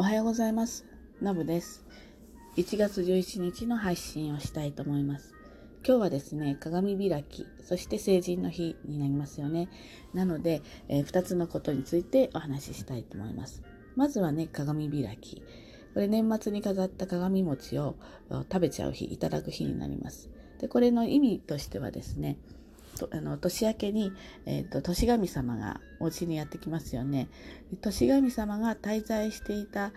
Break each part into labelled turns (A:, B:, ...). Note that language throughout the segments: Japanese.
A: おはようございます。のぶです。1月11日の配信をしたいと思います。今日はですね、鏡開き、そして成人の日になりますよね。なので、え2つのことについてお話ししたいと思います。まずはね、鏡開き。これ年末に飾った鏡餅を食べちゃう日、いただく日になります。で、これの意味としてはですね、とあの年明けに、えーと、年神様がお家にやってきますよね。年神様が滞在していた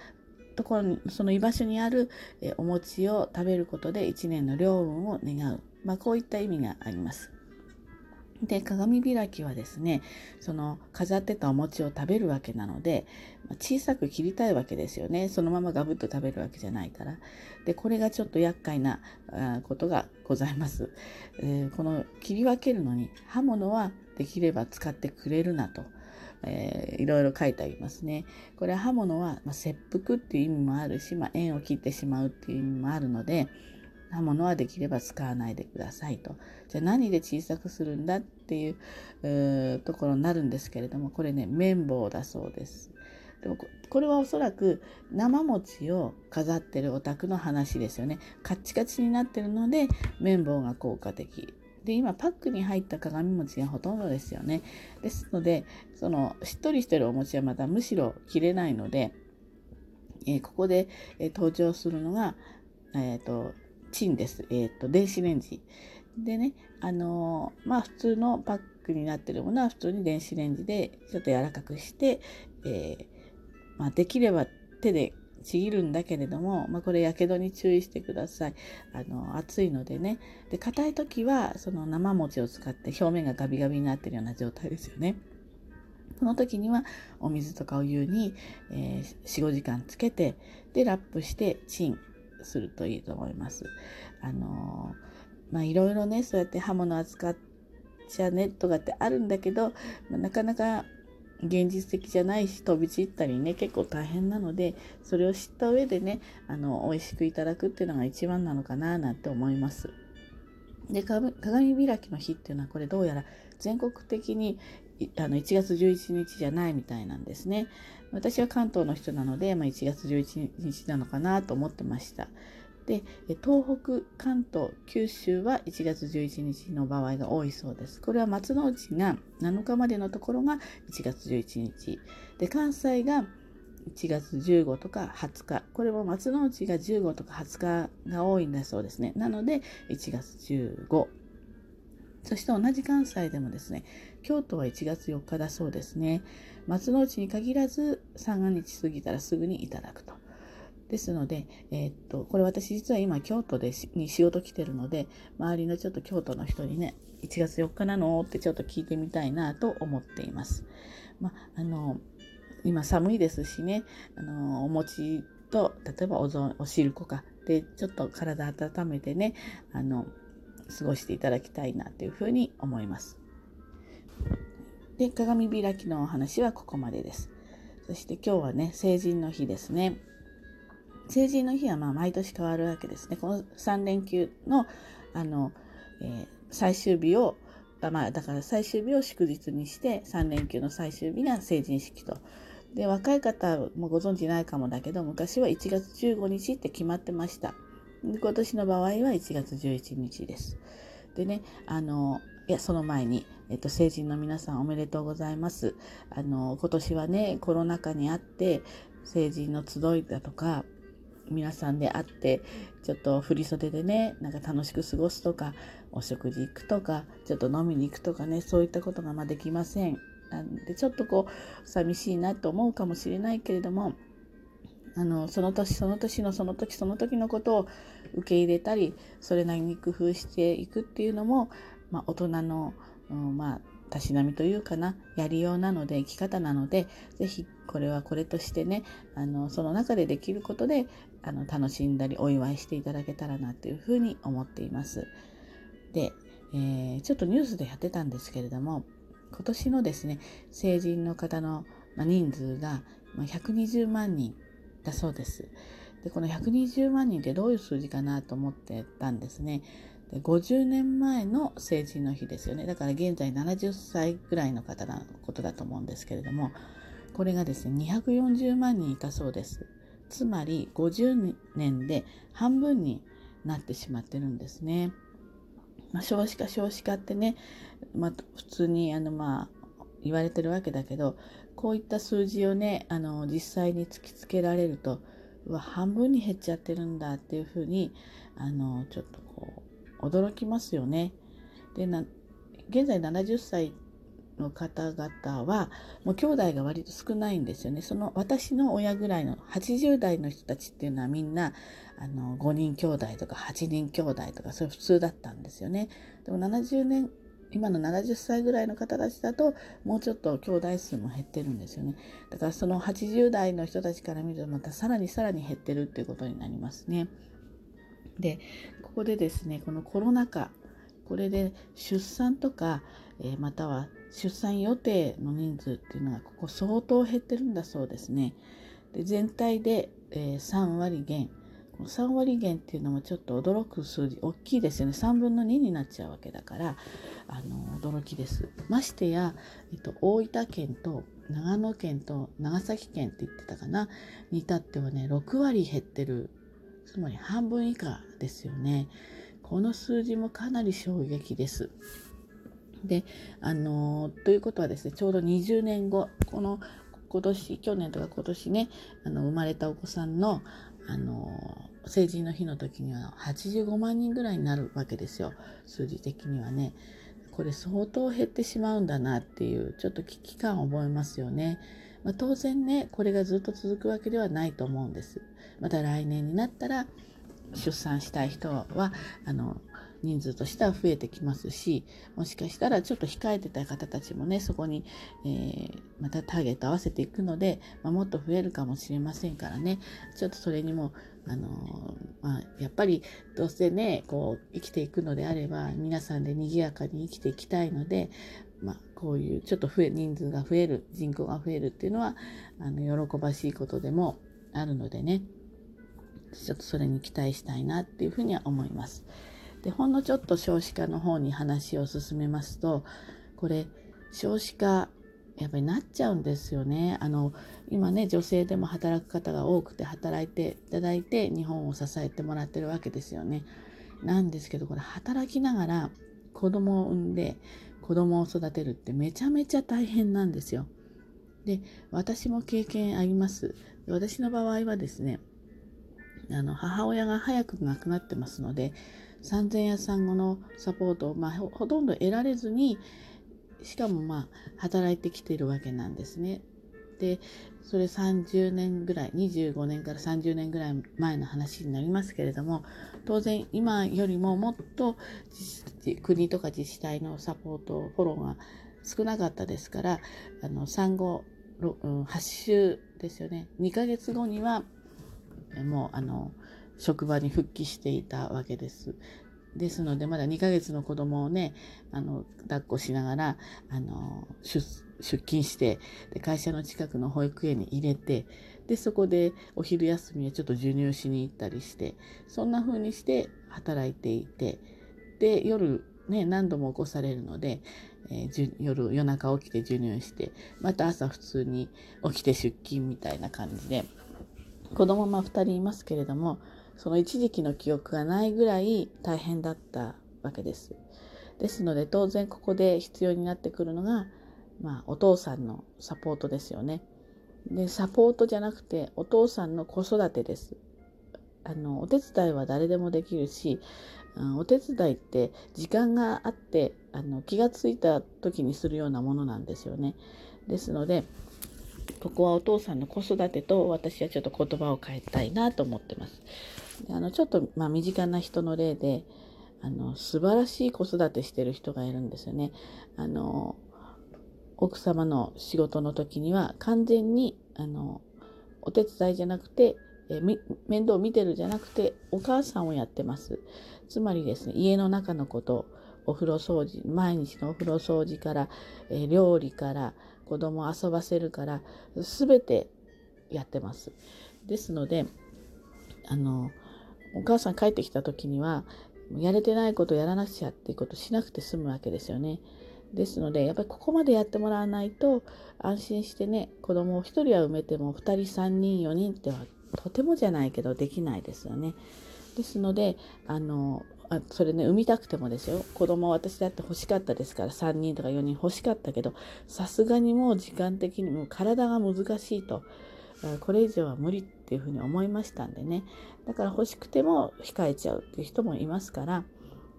A: ところにその居場所にある、えお餅を食べることで一年の良運を願う、まあ、こういった意味があります。で鏡開きはですねその飾ってたお餅を食べるわけなので小さく切りたいわけですよね。そのままガブッと食べるわけじゃないから。でこれがちょっと厄介なことがございます、えー、この切り分けるのに刃物はできれば使ってくれるなとえー、いろいろ書いてありますね。これ刃物は、まあ、切腹っていう意味もあるし、まあ、縁を切ってしまうっていう意味もあるので、刃物はできれば使わないでくださいと。じゃあ何で小さくするんだっていうところになるんですけれども、これね、綿棒だそうです。でもこれはおそらく生餅を飾ってるお宅の話ですよね。カッチカチになってるので綿棒が効果的。で今パックに入った鏡餅がほとんどですよね。ですのでそのしっとりしてるお餅はまたむしろ切れないので、えー、ここで、えー、登場するのが、えーとチンです。えっ、ー、と、電子レンジ。でね、あのー、まあ普通のパックになってるものは普通に電子レンジでちょっと柔らかくして、えー、まあできれば手でちぎるんだけれども、まあこれやけどに注意してください。あの、熱いのでね。で、硬い時はその生餅を使って表面がガビガビになってるような状態ですよね。その時にはお水とかお湯に、えー、4、5時間つけて、で、ラップしてチン。するといいと思います。あのまあいろいろねそうやって刃物扱っちゃねとかってあるんだけど、まあ、なかなか現実的じゃないし飛び散ったりね結構大変なのでそれを知った上でねあの美味しくいただくっていうのが一番なのかななんて思います。で鏡開きの日っていうのはこれどうやら全国的にあの1月11日じゃないみたいなんですね。私は関東の人なので、まあ、1月11日なのかなと思ってました。で、東北、関東、九州は1月11日の場合が多いそうです。これは松の内が7日までのところが1月11日。で、関西が1月15とか20日。これも松の内が15とか20日が多いんだそうですね。なので、1月15。そして同じ関西でもですね、京都は1月4日だそうですね。松の内に限らず三が日過ぎたらすぐにいただくと。ですので、えー、っと、これ私実は今京都でに仕事来てるので、周りのちょっと京都の人にね、1月4日なのってちょっと聞いてみたいなと思っています。まあ、の、今寒いですしね、あの、お餅と、例えばおぞお汁粉かで、ちょっと体温めてね、あの、過ごしていただきたいなというふうに思います。で、鏡開きのお話はここまでです。そして今日はね、成人の日ですね。成人の日はまあ毎年変わるわけですね。この3連休の、あの、えー、最終日を、まあだから最終日を祝日にして、3連休の最終日が成人式と。で、若い方もご存知ないかもだけど、昔は1月15日って決まってました。今年の場合は1月11日です。でね、あの、いや、その前に、えっと、成人の皆さんおめでとうございます。あの、今年はね、コロナ禍にあって、成人の集いだとか、皆さんで会って、ちょっと振り袖でね、なんか楽しく過ごすとか、お食事行くとか、ちょっと飲みに行くとかね、そういったことがまあできません。なんで、ちょっとこう、寂しいなと思うかもしれないけれども、あのその年その年のその時その時のことを受け入れたりそれなりに工夫していくっていうのも、まあ、大人の、うん、まあたしなみというかなやりようなので生き方なので是非これはこれとしてねあのその中でできることであの楽しんだりお祝いしていただけたらなというふうに思っています。で、えー、ちょっとニュースでやってたんですけれども今年のですね成人の方の人数が120万人だそうです。で、この120万人ってどういう数字かなと思ってたんですね。で50年前の成人の日ですよね。だから現在70歳ぐらいの方のことだと思うんですけれども、これがですね、240万人いたそうです。つまり50年で半分になってしまってるんですね。まあ、少子化少子化ってね、まあ、普通にあのまあ言われてるわけだけどこういった数字をねあの実際に突きつけられるとうわ半分に減っちゃってるんだっていうふうにあのちょっとこう驚きますよね。でな現在70歳の方々はもう兄弟が割と少ないんですよね。その私の親ぐらいの80代の人たちっていうのはみんなあの5人兄弟とか8人兄弟とかそれ普通だったんですよね。でも70年今の70歳ぐらいの方たちだともうちょっと兄弟数も減ってるんですよね。だからその80代の人たちから見るとまたさらにさらに減ってるっていうことになりますね。でここでですねこのコロナ禍これで出産とか、え、または出産予定の人数っていうのがここ相当減ってるんだそうですね。で全体で、え、3割減。この3割減っていうのもちょっと驚く数字大きいですよね3分の2になっちゃうわけだからあの驚きです。ましてや、えっと、大分県と長野県と長崎県って言ってたかなに至ってはね6割減ってるつまり半分以下ですよね。この数字もかなり衝撃です。であのということはですねちょうど20年後この今年去年とか今年ねあの生まれたお子さんのあの成人の日の時には85万人ぐらいになるわけですよ数字的にはね。これ相当減ってしまうんだなっていうちょっと危機感を覚えますよね。まあ、当然ねこれがずっと続くわけではないと思うんです。また来年になったら出産したい人はあの人数としては増えてきますしもしかしたらちょっと控えてた方たちもねそこに、えー、またターゲット合わせていくので、まあ、もっと増えるかもしれませんからねちょっとそれにもあのまあ、やっぱりどうせねこう生きていくのであれば皆さんで賑やかに生きていきたいので、まあ、こういうちょっと増え人数が増える人口が増えるっていうのはあの喜ばしいことでもあるのでねちょっとそれに期待したいなっていうふうには思います。でほんのちょっと少子化の方に話を進めますとこれ少子化やっぱりなっちゃうんですよね。あの今ね女性でも働く方が多くて働いていただいて日本を支えてもらってるわけですよね。なんですけどこれ働きながら子供を産んで子供を育てるってめちゃめちゃ大変なんですよ。で私も経験あります。私の場合はですねあの母親が早く亡くなってますので産前や産後のサポートを、まあ、ほとんど得られずにしかもまあ働いてきているわけなんですね。でそれ30年ぐらい25年から30年ぐらい前の話になりますけれども当然今よりももっと国とか自治体のサポートフォローが少なかったですからあの産後8週ですよね2ヶ月後にはもうあの職場に復帰していたわけです。ですのでまだ2ヶ月の子供をねあの抱っこしながらあの出勤してで会社の近くの保育園に入れてでそこでお昼休みはちょっと授乳しに行ったりしてそんな風にして働いていてで夜ね何度も起こされるので、えー、夜夜中起きて授乳してまた朝普通に起きて出勤みたいな感じで子供ま2人いますけれどもその一時期の記憶がないぐらい大変だったわけです。ですので当然ここで必要になってくるのが、まあ、お父さんのサポートですよね。でサポートじゃなくてお父さんの子育てです。あのお手伝いは誰でもできるしお手伝いって時間があってあの気がついた時にするようなものなんですよね。ですのでここはお父さんの子育てと私はちょっと言葉を変えたいなと思ってます。あのちょっと、まあ、身近な人の例であの素晴らしい子育てしてる人がいるんですよね。あの奥様の仕事の時には完全にあのお手伝いじゃなくてえ面倒を見てるじゃなくてお母さんをやってます。つまりですね家の中のことお風呂掃除毎日のお風呂掃除から、え料理から子供を遊ばせるから全てやってます。ですのであのお母さん帰ってきた時にはやれてないことやらなくちゃっていうことしなくて済むわけですよね。ですのでやっぱりここまでやってもらわないと安心してね子供を1人は産めても2人3人4人ってはとてもじゃないけどできないですよね。ですのであのあそれね産みたくてもですよ子供私だって欲しかったですから3人とか4人欲しかったけどさすがにもう時間的にも体が難しいとこれ以上は無理っていうふうに思いましたんでねだから欲しくても控えちゃうっていう人もいますから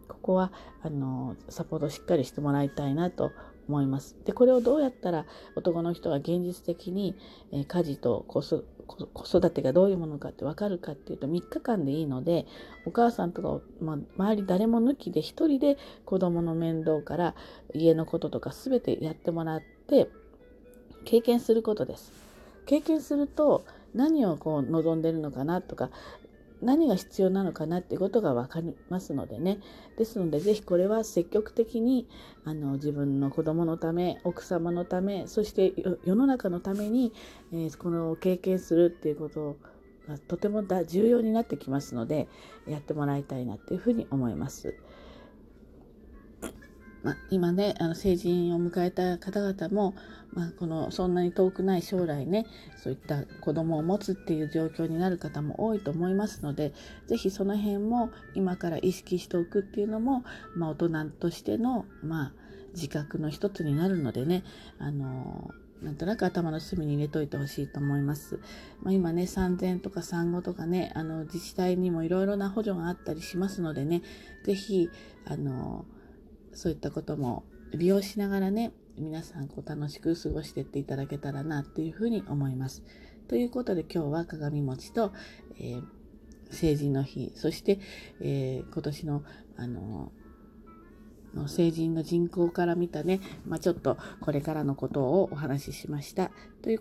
A: ここはあのサポートしっかりしてもらいたいなと思います。でこれをどうやったら男の人が現実的に、えー、家事と子育てがどういうものかって分かるかっていうと3日間でいいのでお母さんとか、まあ、周り誰も抜きで1人で子供の面倒から家のこととか全てやってもらって経験することです。経験すると何をこう望んでるのかなとか何が必要なのかなっていうことが分かりますのでねですので是非これは積極的にあの自分の子供のため奥様のためそして世の中のために、えー、この経験するっていうことがとても重要になってきますのでやってもらいたいなっていうふうに思います。まあ、今ねあの成人を迎えた方々も、まあ、このそんなに遠くない将来ねそういった子供を持つっていう状況になる方も多いと思いますので是非その辺も今から意識しておくっていうのも、まあ、大人としての、まあ、自覚の一つになるのでねあのなんとなく頭の隅に入れといてほしいと思います。まあ、今ね、産前とか産後とかね、あの自治体にもいろいろな補助があったりしますのでね、是非あのそういったことも利用しながらね皆さんこう楽しく過ごしていっていただけたらなというふうに思います。ということで今日は鏡餅と、えー、成人の日そして、えー、今年のあのの成人の人口から見たね、まあ、ちょっとこれからのことをお話ししました。ということ